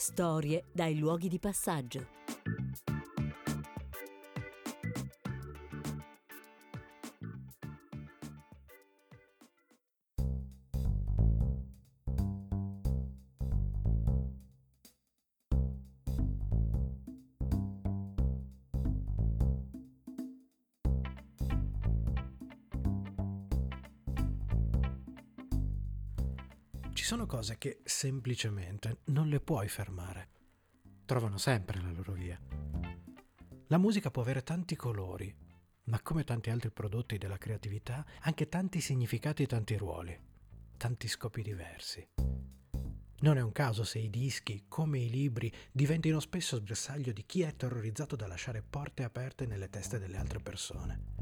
Storie dai luoghi di passaggio. Ci sono cose che semplicemente non le puoi fermare. Trovano sempre la loro via. La musica può avere tanti colori, ma come tanti altri prodotti della creatività, anche tanti significati e tanti ruoli, tanti scopi diversi. Non è un caso se i dischi, come i libri, diventino spesso bersaglio di chi è terrorizzato da lasciare porte aperte nelle teste delle altre persone.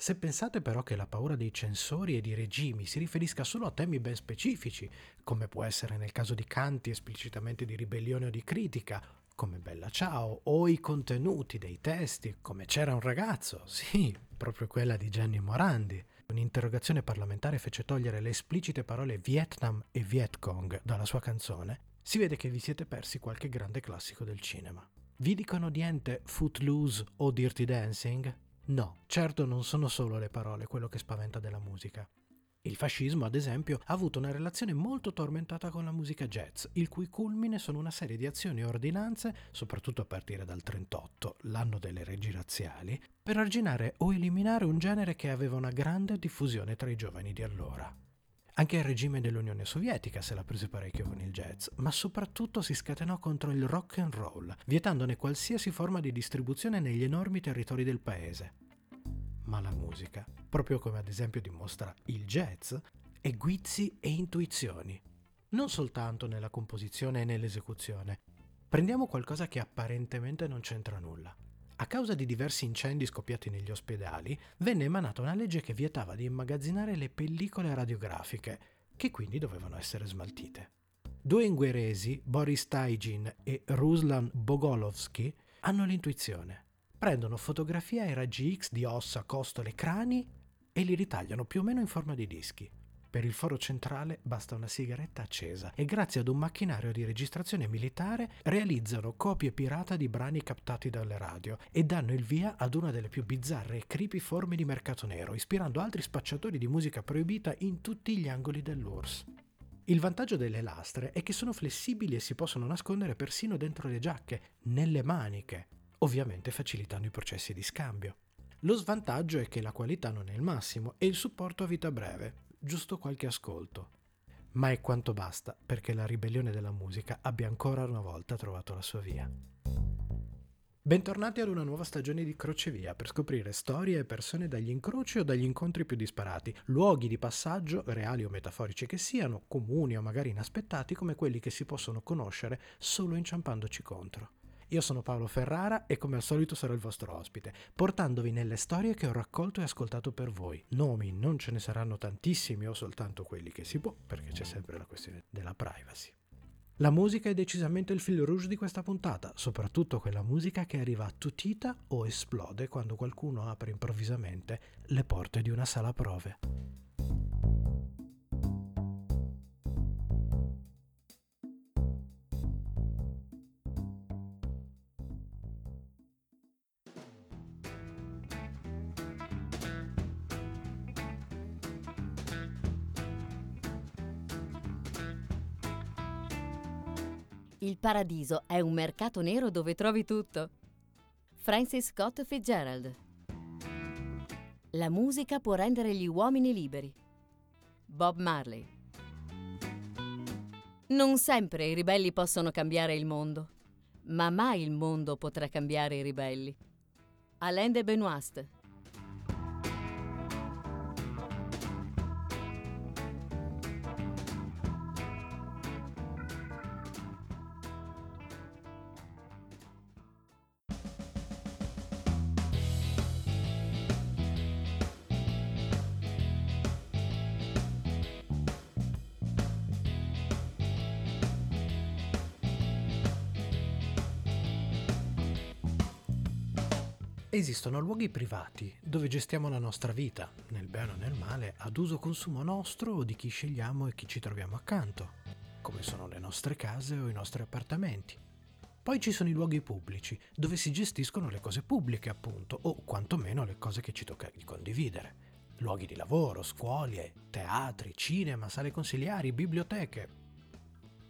Se pensate però che la paura dei censori e di regimi si riferisca solo a temi ben specifici, come può essere nel caso di canti esplicitamente di ribellione o di critica, come Bella Ciao, o i contenuti dei testi, come C'era un ragazzo, sì, proprio quella di Gianni Morandi. Un'interrogazione parlamentare fece togliere le esplicite parole Vietnam e Vietcong dalla sua canzone. Si vede che vi siete persi qualche grande classico del cinema. Vi dicono niente Footloose o Dirty Dancing? No, certo non sono solo le parole quello che spaventa della musica. Il fascismo, ad esempio, ha avuto una relazione molto tormentata con la musica jazz, il cui culmine sono una serie di azioni e ordinanze, soprattutto a partire dal 38, l'anno delle leggi razziali, per arginare o eliminare un genere che aveva una grande diffusione tra i giovani di allora. Anche il regime dell'Unione Sovietica se la prese parecchio con il jazz, ma soprattutto si scatenò contro il rock and roll, vietandone qualsiasi forma di distribuzione negli enormi territori del paese. Ma la musica, proprio come ad esempio dimostra il jazz, è guizzi e intuizioni, non soltanto nella composizione e nell'esecuzione. Prendiamo qualcosa che apparentemente non c'entra nulla. A causa di diversi incendi scoppiati negli ospedali, venne emanata una legge che vietava di immagazzinare le pellicole radiografiche, che quindi dovevano essere smaltite. Due ingheresi, Boris Taigin e Ruslan Bogolovsky, hanno l'intuizione. Prendono fotografie ai raggi X di ossa, costole crani e li ritagliano più o meno in forma di dischi. Per il foro centrale basta una sigaretta accesa e grazie ad un macchinario di registrazione militare realizzano copie pirata di brani captati dalle radio e danno il via ad una delle più bizzarre e creepy forme di mercato nero, ispirando altri spacciatori di musica proibita in tutti gli angoli dell'URSS. Il vantaggio delle lastre è che sono flessibili e si possono nascondere persino dentro le giacche, nelle maniche, ovviamente facilitando i processi di scambio. Lo svantaggio è che la qualità non è il massimo e il supporto a vita breve, giusto qualche ascolto. Ma è quanto basta perché la ribellione della musica abbia ancora una volta trovato la sua via. Bentornati ad una nuova stagione di Crocevia per scoprire storie e persone dagli incroci o dagli incontri più disparati, luoghi di passaggio, reali o metaforici che siano, comuni o magari inaspettati come quelli che si possono conoscere solo inciampandoci contro. Io sono Paolo Ferrara e come al solito sarò il vostro ospite, portandovi nelle storie che ho raccolto e ascoltato per voi. Nomi non ce ne saranno tantissimi o soltanto quelli che si può, perché c'è sempre la questione della privacy. La musica è decisamente il fil rouge di questa puntata, soprattutto quella musica che arriva attutita o esplode quando qualcuno apre improvvisamente le porte di una sala prove. Paradiso è un mercato nero dove trovi tutto. Francis Scott Fitzgerald. La musica può rendere gli uomini liberi. Bob Marley. Non sempre i ribelli possono cambiare il mondo, ma mai il mondo potrà cambiare i ribelli. Alain de Benoist. Esistono luoghi privati dove gestiamo la nostra vita, nel bene o nel male, ad uso consumo nostro o di chi scegliamo e chi ci troviamo accanto, come sono le nostre case o i nostri appartamenti. Poi ci sono i luoghi pubblici, dove si gestiscono le cose pubbliche, appunto, o quantomeno le cose che ci tocca di condividere. Luoghi di lavoro, scuole, teatri, cinema, sale consigliari, biblioteche.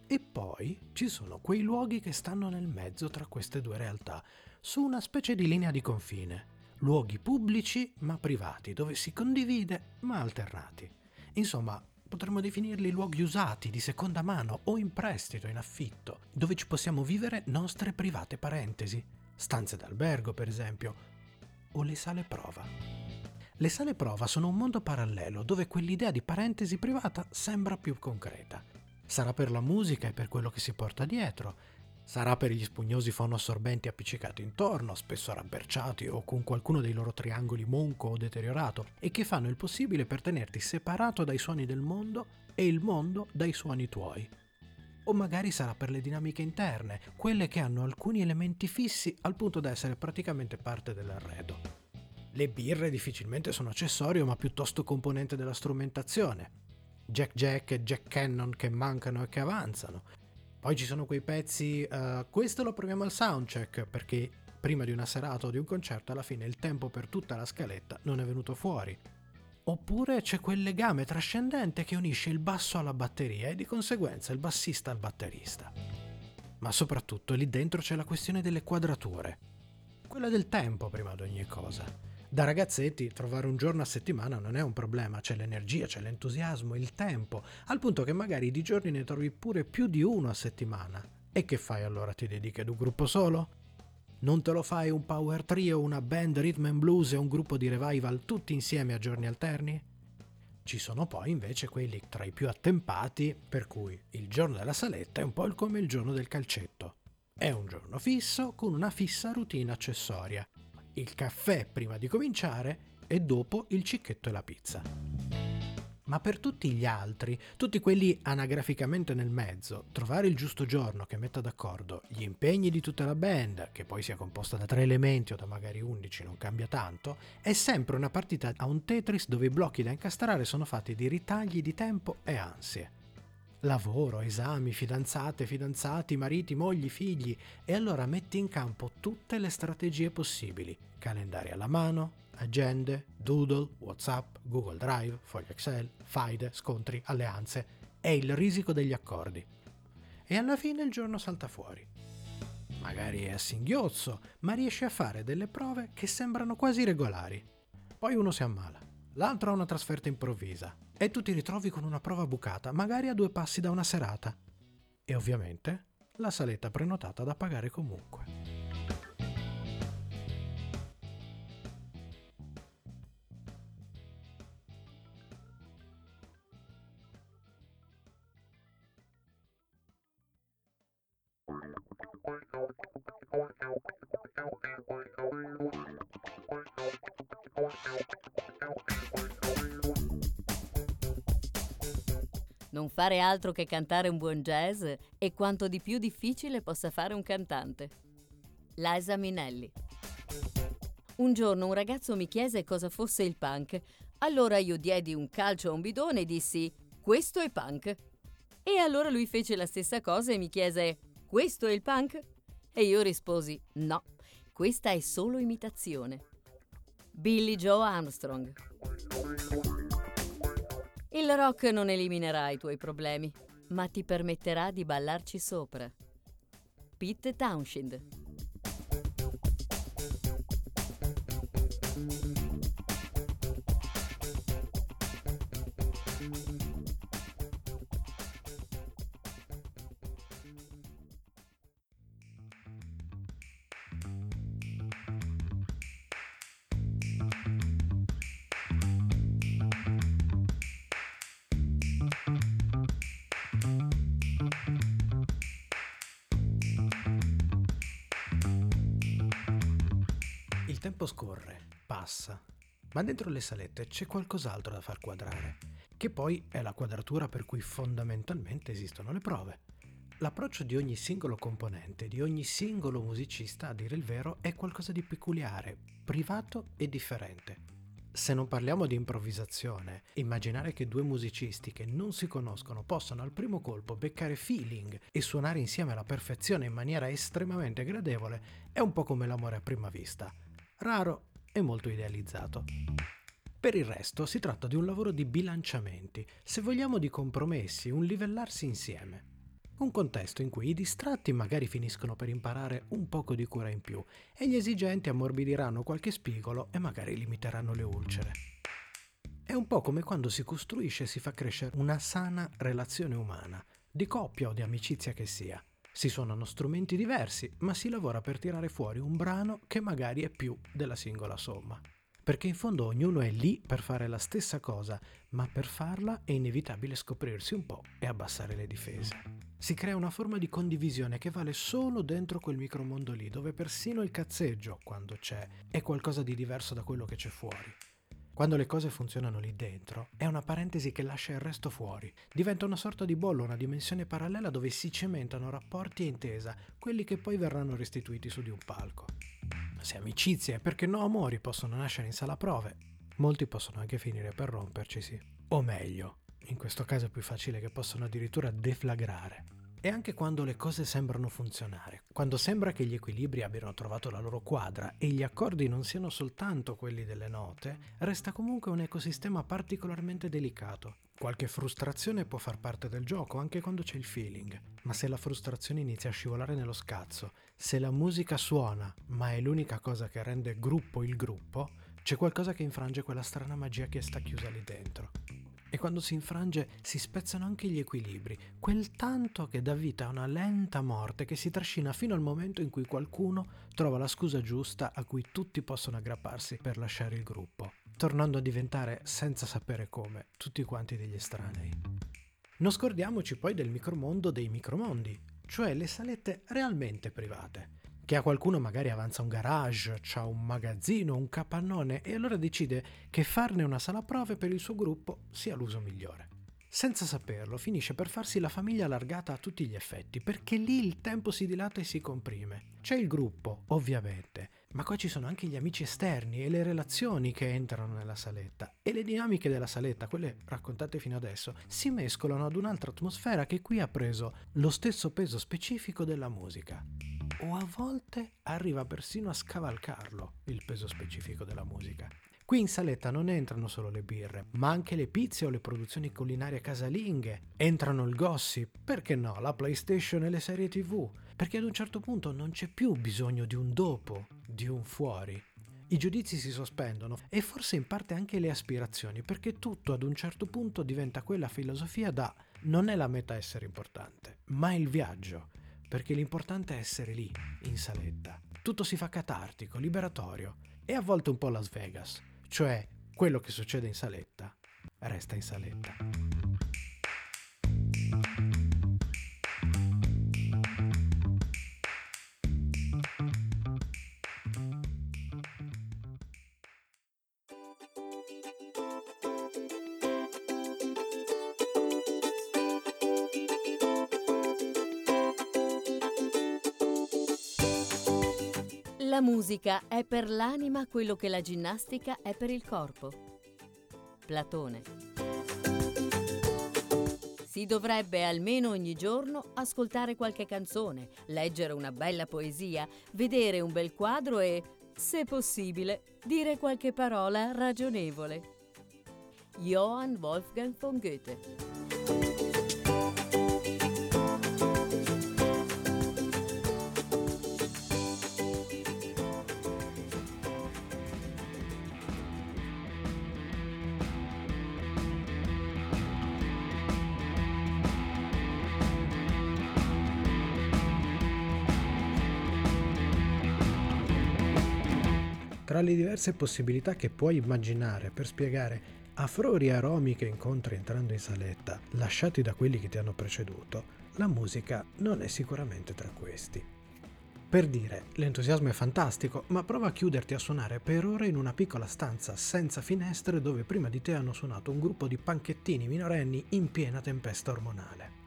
E poi ci sono quei luoghi che stanno nel mezzo tra queste due realtà, su una specie di linea di confine. Luoghi pubblici ma privati, dove si condivide ma alternati. Insomma, potremmo definirli luoghi usati, di seconda mano o in prestito, in affitto, dove ci possiamo vivere nostre private parentesi, stanze d'albergo per esempio, o le sale prova. Le sale prova sono un mondo parallelo dove quell'idea di parentesi privata sembra più concreta. Sarà per la musica e per quello che si porta dietro, Sarà per gli spugnosi fonoassorbenti appiccicati intorno, spesso rabberciati o con qualcuno dei loro triangoli monco o deteriorato, e che fanno il possibile per tenerti separato dai suoni del mondo e il mondo dai suoni tuoi. O magari sarà per le dinamiche interne, quelle che hanno alcuni elementi fissi al punto da essere praticamente parte dell'arredo. Le birre difficilmente sono accessorio ma piuttosto componente della strumentazione. Jack Jack e Jack Cannon che mancano e che avanzano, poi ci sono quei pezzi, uh, questo lo proviamo al soundcheck perché prima di una serata o di un concerto alla fine il tempo per tutta la scaletta non è venuto fuori. Oppure c'è quel legame trascendente che unisce il basso alla batteria e di conseguenza il bassista al batterista. Ma soprattutto lì dentro c'è la questione delle quadrature, quella del tempo prima di ogni cosa. Da ragazzetti trovare un giorno a settimana non è un problema, c'è l'energia, c'è l'entusiasmo, il tempo, al punto che magari di giorni ne trovi pure più di uno a settimana. E che fai allora? Ti dedichi ad un gruppo solo? Non te lo fai un power trio, una band rhythm and blues e un gruppo di revival tutti insieme a giorni alterni? Ci sono poi invece quelli tra i più attempati, per cui il giorno della saletta è un po' come il giorno del calcetto. È un giorno fisso con una fissa routine accessoria il caffè prima di cominciare e dopo il cicchetto e la pizza. Ma per tutti gli altri, tutti quelli anagraficamente nel mezzo, trovare il giusto giorno che metta d'accordo gli impegni di tutta la band, che poi sia composta da tre elementi o da magari undici, non cambia tanto, è sempre una partita a un Tetris dove i blocchi da incastrare sono fatti di ritagli di tempo e ansie lavoro, esami, fidanzate, fidanzati, mariti, mogli, figli e allora metti in campo tutte le strategie possibili, calendari alla mano, agende, doodle, whatsapp, google drive, foglie excel, faide, scontri, alleanze e il risico degli accordi. E alla fine il giorno salta fuori. Magari è a singhiozzo, ma riesce a fare delle prove che sembrano quasi regolari. Poi uno si ammala, l'altro ha una trasferta improvvisa, e tu ti ritrovi con una prova bucata, magari a due passi da una serata. E ovviamente la saletta prenotata da pagare comunque. Non fare altro che cantare un buon jazz e quanto di più difficile possa fare un cantante. Liza Minelli. Un giorno un ragazzo mi chiese cosa fosse il punk. Allora io diedi un calcio a un bidone e dissi: Questo è punk. E allora lui fece la stessa cosa e mi chiese: Questo è il punk? E io risposi: No, questa è solo imitazione. Billy Joe Armstrong. Il rock non eliminerà i tuoi problemi, ma ti permetterà di ballarci sopra. Pete Townshend ma dentro le salette c'è qualcos'altro da far quadrare, che poi è la quadratura per cui fondamentalmente esistono le prove. L'approccio di ogni singolo componente, di ogni singolo musicista, a dire il vero, è qualcosa di peculiare, privato e differente. Se non parliamo di improvvisazione, immaginare che due musicisti che non si conoscono possano al primo colpo beccare feeling e suonare insieme alla perfezione in maniera estremamente gradevole è un po' come l'amore a prima vista, raro e molto idealizzato. Per il resto si tratta di un lavoro di bilanciamenti, se vogliamo di compromessi, un livellarsi insieme. Un contesto in cui i distratti magari finiscono per imparare un poco di cura in più e gli esigenti ammorbidiranno qualche spigolo e magari limiteranno le ulcere. È un po' come quando si costruisce e si fa crescere una sana relazione umana, di coppia o di amicizia che sia. Si suonano strumenti diversi, ma si lavora per tirare fuori un brano che magari è più della singola somma. Perché in fondo ognuno è lì per fare la stessa cosa, ma per farla è inevitabile scoprirsi un po' e abbassare le difese si crea una forma di condivisione che vale solo dentro quel micromondo lì, dove persino il cazzeggio, quando c'è, è qualcosa di diverso da quello che c'è fuori. Quando le cose funzionano lì dentro, è una parentesi che lascia il resto fuori. Diventa una sorta di bollo, una dimensione parallela dove si cementano rapporti e intesa, quelli che poi verranno restituiti su di un palco. Se amicizie perché no amori possono nascere in sala prove, molti possono anche finire per rompercisi. O meglio, in questo caso è più facile che possano addirittura deflagrare. E anche quando le cose sembrano funzionare, quando sembra che gli equilibri abbiano trovato la loro quadra e gli accordi non siano soltanto quelli delle note, resta comunque un ecosistema particolarmente delicato. Qualche frustrazione può far parte del gioco anche quando c'è il feeling, ma se la frustrazione inizia a scivolare nello scazzo, se la musica suona ma è l'unica cosa che rende gruppo il gruppo, c'è qualcosa che infrange quella strana magia che sta chiusa lì dentro. E quando si infrange si spezzano anche gli equilibri, quel tanto che dà vita a una lenta morte che si trascina fino al momento in cui qualcuno trova la scusa giusta a cui tutti possono aggrapparsi per lasciare il gruppo, tornando a diventare, senza sapere come, tutti quanti degli estranei. Non scordiamoci poi del micromondo dei micromondi, cioè le salette realmente private che a qualcuno magari avanza un garage, ha un magazzino, un capannone e allora decide che farne una sala prove per il suo gruppo sia l'uso migliore. Senza saperlo, finisce per farsi la famiglia allargata a tutti gli effetti, perché lì il tempo si dilata e si comprime. C'è il gruppo, ovviamente, ma qua ci sono anche gli amici esterni e le relazioni che entrano nella saletta. E le dinamiche della saletta, quelle raccontate fino adesso, si mescolano ad un'altra atmosfera che qui ha preso lo stesso peso specifico della musica o a volte arriva persino a scavalcarlo il peso specifico della musica. Qui in saletta non entrano solo le birre, ma anche le pizze o le produzioni culinarie casalinghe. Entrano il gossip, perché no, la PlayStation e le serie TV, perché ad un certo punto non c'è più bisogno di un dopo, di un fuori. I giudizi si sospendono e forse in parte anche le aspirazioni, perché tutto ad un certo punto diventa quella filosofia da non è la meta essere importante, ma il viaggio perché l'importante è essere lì, in saletta. Tutto si fa catartico, liberatorio e a volte un po' Las Vegas, cioè quello che succede in saletta resta in saletta. Musica è per l'anima quello che la ginnastica è per il corpo. Platone. Si dovrebbe almeno ogni giorno ascoltare qualche canzone, leggere una bella poesia, vedere un bel quadro e, se possibile, dire qualche parola ragionevole. Johann Wolfgang von Goethe Tra le diverse possibilità che puoi immaginare per spiegare afrori e aromi che incontri entrando in saletta, lasciati da quelli che ti hanno preceduto, la musica non è sicuramente tra questi. Per dire, l'entusiasmo è fantastico, ma prova a chiuderti a suonare per ore in una piccola stanza senza finestre dove prima di te hanno suonato un gruppo di panchettini minorenni in piena tempesta ormonale.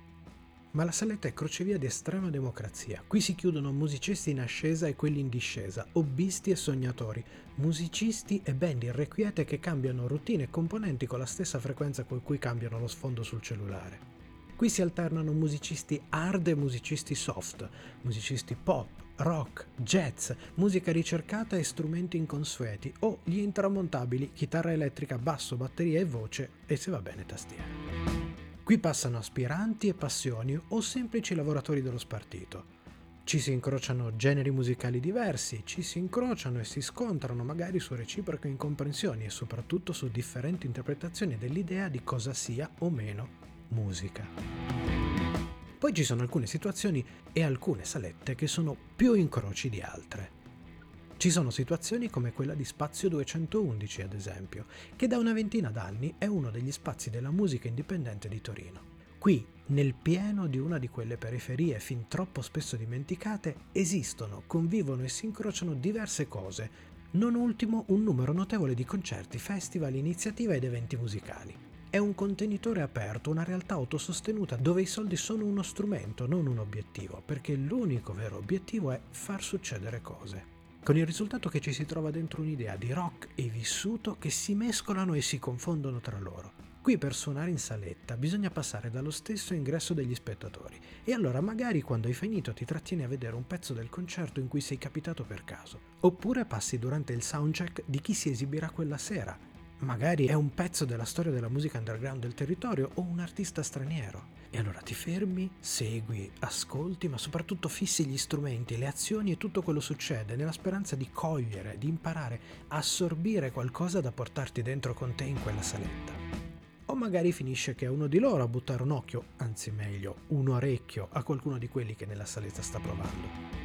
Ma la saletta è crocevia di estrema democrazia. Qui si chiudono musicisti in ascesa e quelli in discesa, hobbisti e sognatori, musicisti e band irrequiete che cambiano routine e componenti con la stessa frequenza con cui cambiano lo sfondo sul cellulare. Qui si alternano musicisti hard e musicisti soft, musicisti pop, rock, jazz, musica ricercata e strumenti inconsueti o gli intramontabili chitarra elettrica, basso, batteria e voce e se va bene tastiera. Qui passano aspiranti e passioni o semplici lavoratori dello spartito. Ci si incrociano generi musicali diversi, ci si incrociano e si scontrano magari su reciproche incomprensioni e soprattutto su differenti interpretazioni dell'idea di cosa sia o meno musica. Poi ci sono alcune situazioni e alcune salette che sono più incroci di altre. Ci sono situazioni come quella di Spazio 211, ad esempio, che da una ventina d'anni è uno degli spazi della musica indipendente di Torino. Qui, nel pieno di una di quelle periferie fin troppo spesso dimenticate, esistono, convivono e si incrociano diverse cose, non ultimo un numero notevole di concerti, festival, iniziative ed eventi musicali. È un contenitore aperto, una realtà autosostenuta dove i soldi sono uno strumento, non un obiettivo, perché l'unico vero obiettivo è far succedere cose con il risultato che ci si trova dentro un'idea di rock e vissuto che si mescolano e si confondono tra loro. Qui per suonare in saletta bisogna passare dallo stesso ingresso degli spettatori e allora magari quando hai finito ti trattieni a vedere un pezzo del concerto in cui sei capitato per caso, oppure passi durante il soundcheck di chi si esibirà quella sera. Magari è un pezzo della storia della musica underground del territorio o un artista straniero. E allora ti fermi, segui, ascolti, ma soprattutto fissi gli strumenti, le azioni e tutto quello succede nella speranza di cogliere, di imparare, assorbire qualcosa da portarti dentro con te in quella saletta. O magari finisce che è uno di loro a buttare un occhio, anzi meglio, un orecchio a qualcuno di quelli che nella saletta sta provando.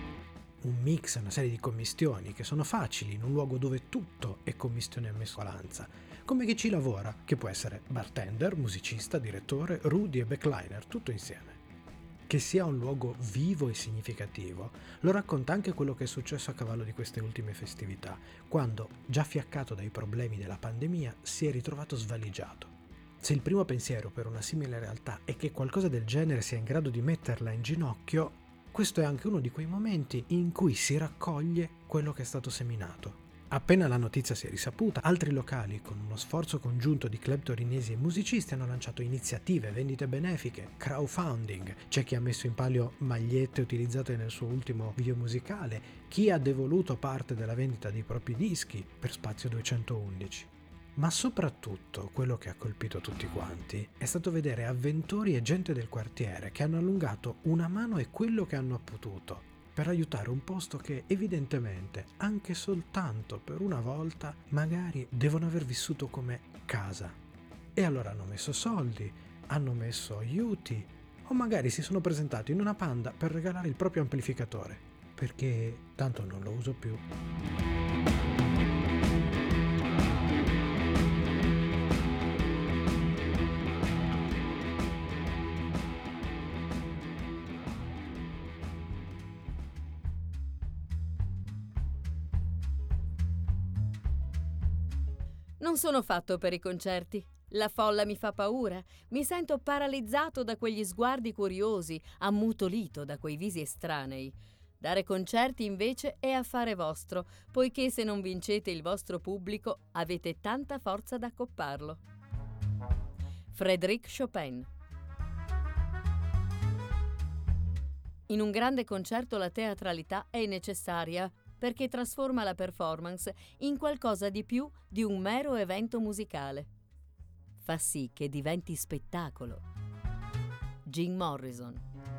Un mix, una serie di commistioni che sono facili in un luogo dove tutto è commistione e mescolanza come chi ci lavora, che può essere bartender, musicista, direttore, Rudy e backliner, tutto insieme. Che sia un luogo vivo e significativo, lo racconta anche quello che è successo a cavallo di queste ultime festività, quando, già fiaccato dai problemi della pandemia, si è ritrovato svaligiato. Se il primo pensiero per una simile realtà è che qualcosa del genere sia in grado di metterla in ginocchio, questo è anche uno di quei momenti in cui si raccoglie quello che è stato seminato Appena la notizia si è risaputa, altri locali, con uno sforzo congiunto di club torinesi e musicisti, hanno lanciato iniziative, vendite benefiche, crowdfunding. C'è chi ha messo in palio magliette utilizzate nel suo ultimo video musicale, chi ha devoluto parte della vendita dei propri dischi per Spazio 211. Ma soprattutto quello che ha colpito tutti quanti è stato vedere avventori e gente del quartiere che hanno allungato una mano e quello che hanno potuto per aiutare un posto che evidentemente, anche soltanto per una volta, magari devono aver vissuto come casa. E allora hanno messo soldi, hanno messo aiuti, o magari si sono presentati in una panda per regalare il proprio amplificatore, perché tanto non lo uso più. Non sono fatto per i concerti. La folla mi fa paura. Mi sento paralizzato da quegli sguardi curiosi, ammutolito da quei visi estranei. Dare concerti invece è affare vostro, poiché se non vincete il vostro pubblico avete tanta forza da accopparlo. Frédéric Chopin In un grande concerto la teatralità è necessaria, perché trasforma la performance in qualcosa di più di un mero evento musicale. Fa sì che diventi spettacolo. Jim Morrison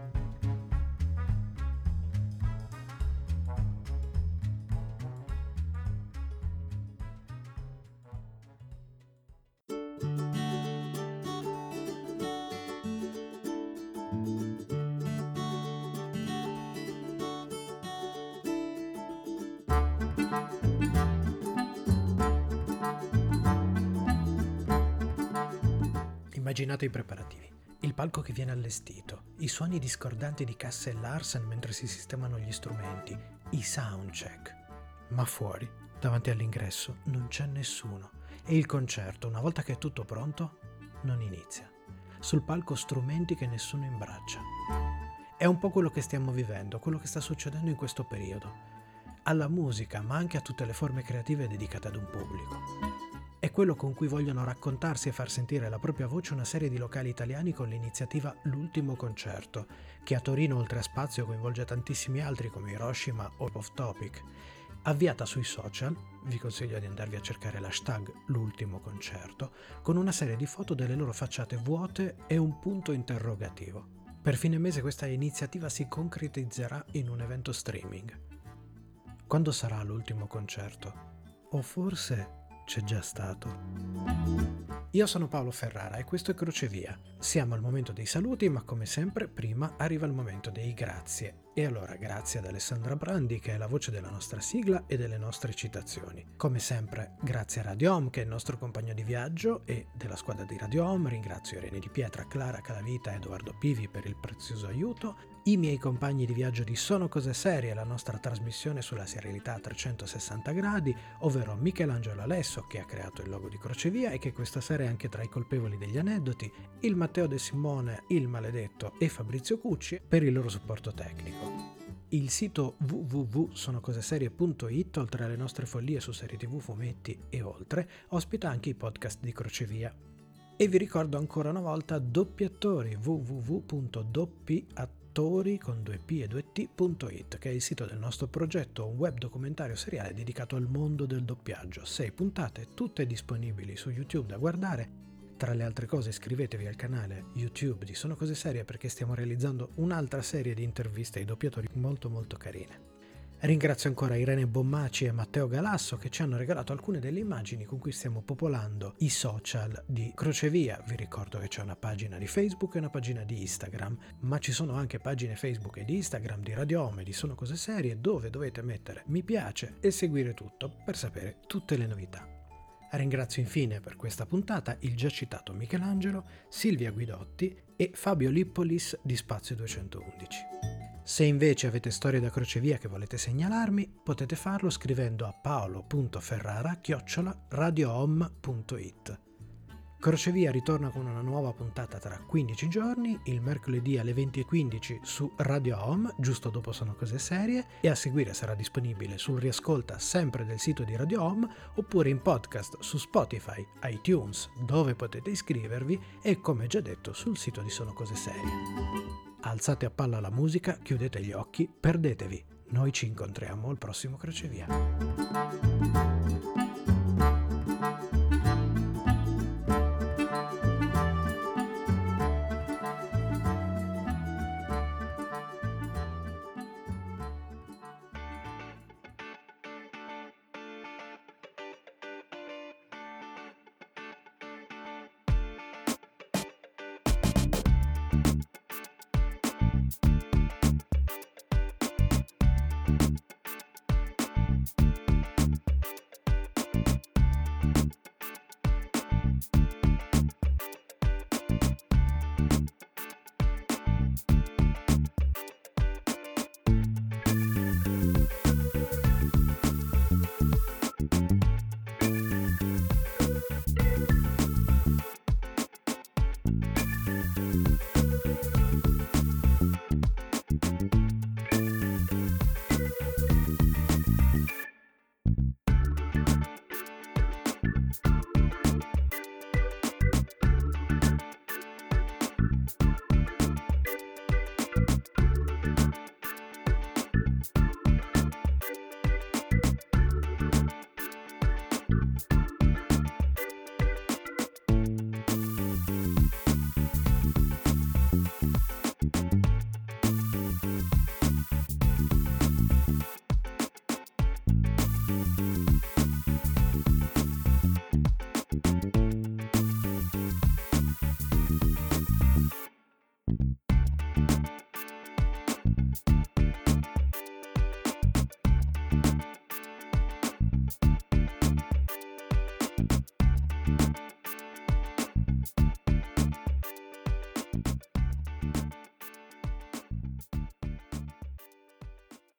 Immaginate i preparativi. Il palco che viene allestito, i suoni discordanti di Cass e Larsen mentre si sistemano gli strumenti, i soundcheck. Ma fuori, davanti all'ingresso, non c'è nessuno e il concerto, una volta che è tutto pronto, non inizia. Sul palco strumenti che nessuno imbraccia. È un po' quello che stiamo vivendo, quello che sta succedendo in questo periodo. Alla musica, ma anche a tutte le forme creative dedicate ad un pubblico. Quello con cui vogliono raccontarsi e far sentire la propria voce una serie di locali italiani con l'iniziativa L'ultimo concerto, che a Torino oltre a spazio coinvolge tantissimi altri come Hiroshima o Off Topic. Avviata sui social, vi consiglio di andarvi a cercare l'hashtag L'ultimo concerto, con una serie di foto delle loro facciate vuote e un punto interrogativo. Per fine mese questa iniziativa si concretizzerà in un evento streaming. Quando sarà l'ultimo concerto? O forse c'è già stato. Io sono Paolo Ferrara e questo è Crocevia. Siamo al momento dei saluti, ma come sempre prima arriva il momento dei grazie. E allora grazie ad Alessandra Brandi che è la voce della nostra sigla e delle nostre citazioni. Come sempre grazie a Radio Home che è il nostro compagno di viaggio e della squadra di Radio Home ringrazio Irene Di Pietra, Clara Calavita e Edoardo Pivi per il prezioso aiuto i miei compagni di viaggio di Sono Cose Serie, la nostra trasmissione sulla serialità a 360 gradi, ovvero Michelangelo Alesso che ha creato il logo di Crocevia e che questa sera è anche tra i colpevoli degli aneddoti, il Matteo De Simone, il Maledetto e Fabrizio Cucci per il loro supporto tecnico. Il sito www.sonocoseserie.it, oltre alle nostre follie su serie tv, fumetti e oltre, ospita anche i podcast di Crocevia. E vi ricordo ancora una volta doppiatori www.doppiattori attori con 2p e 2t.it, che è il sito del nostro progetto, un web documentario seriale dedicato al mondo del doppiaggio. Sei puntate, tutte disponibili su YouTube da guardare. Tra le altre cose iscrivetevi al canale YouTube di Sono Cose Serie perché stiamo realizzando un'altra serie di interviste ai doppiatori molto molto carine. Ringrazio ancora Irene Bommaci e Matteo Galasso che ci hanno regalato alcune delle immagini con cui stiamo popolando i social di Crocevia. Vi ricordo che c'è una pagina di Facebook e una pagina di Instagram, ma ci sono anche pagine Facebook e di Instagram di Radio Home di Sono Cose Serie dove dovete mettere mi piace e seguire tutto per sapere tutte le novità. Ringrazio infine per questa puntata il già citato Michelangelo, Silvia Guidotti e Fabio Lippolis di Spazio 211. Se invece avete storie da crocevia che volete segnalarmi, potete farlo scrivendo a paolo.ferrara-radiohome.it. Crocevia ritorna con una nuova puntata tra 15 giorni, il mercoledì alle 20.15 su Radio Home, giusto dopo Sono Cose Serie, e a seguire sarà disponibile sul riascolta sempre del sito di Radio Home oppure in podcast su Spotify, iTunes, dove potete iscrivervi, e come già detto sul sito di Sono Cose Serie alzate a palla la musica, chiudete gli occhi, perdetevi. Noi ci incontriamo al prossimo crocevia. you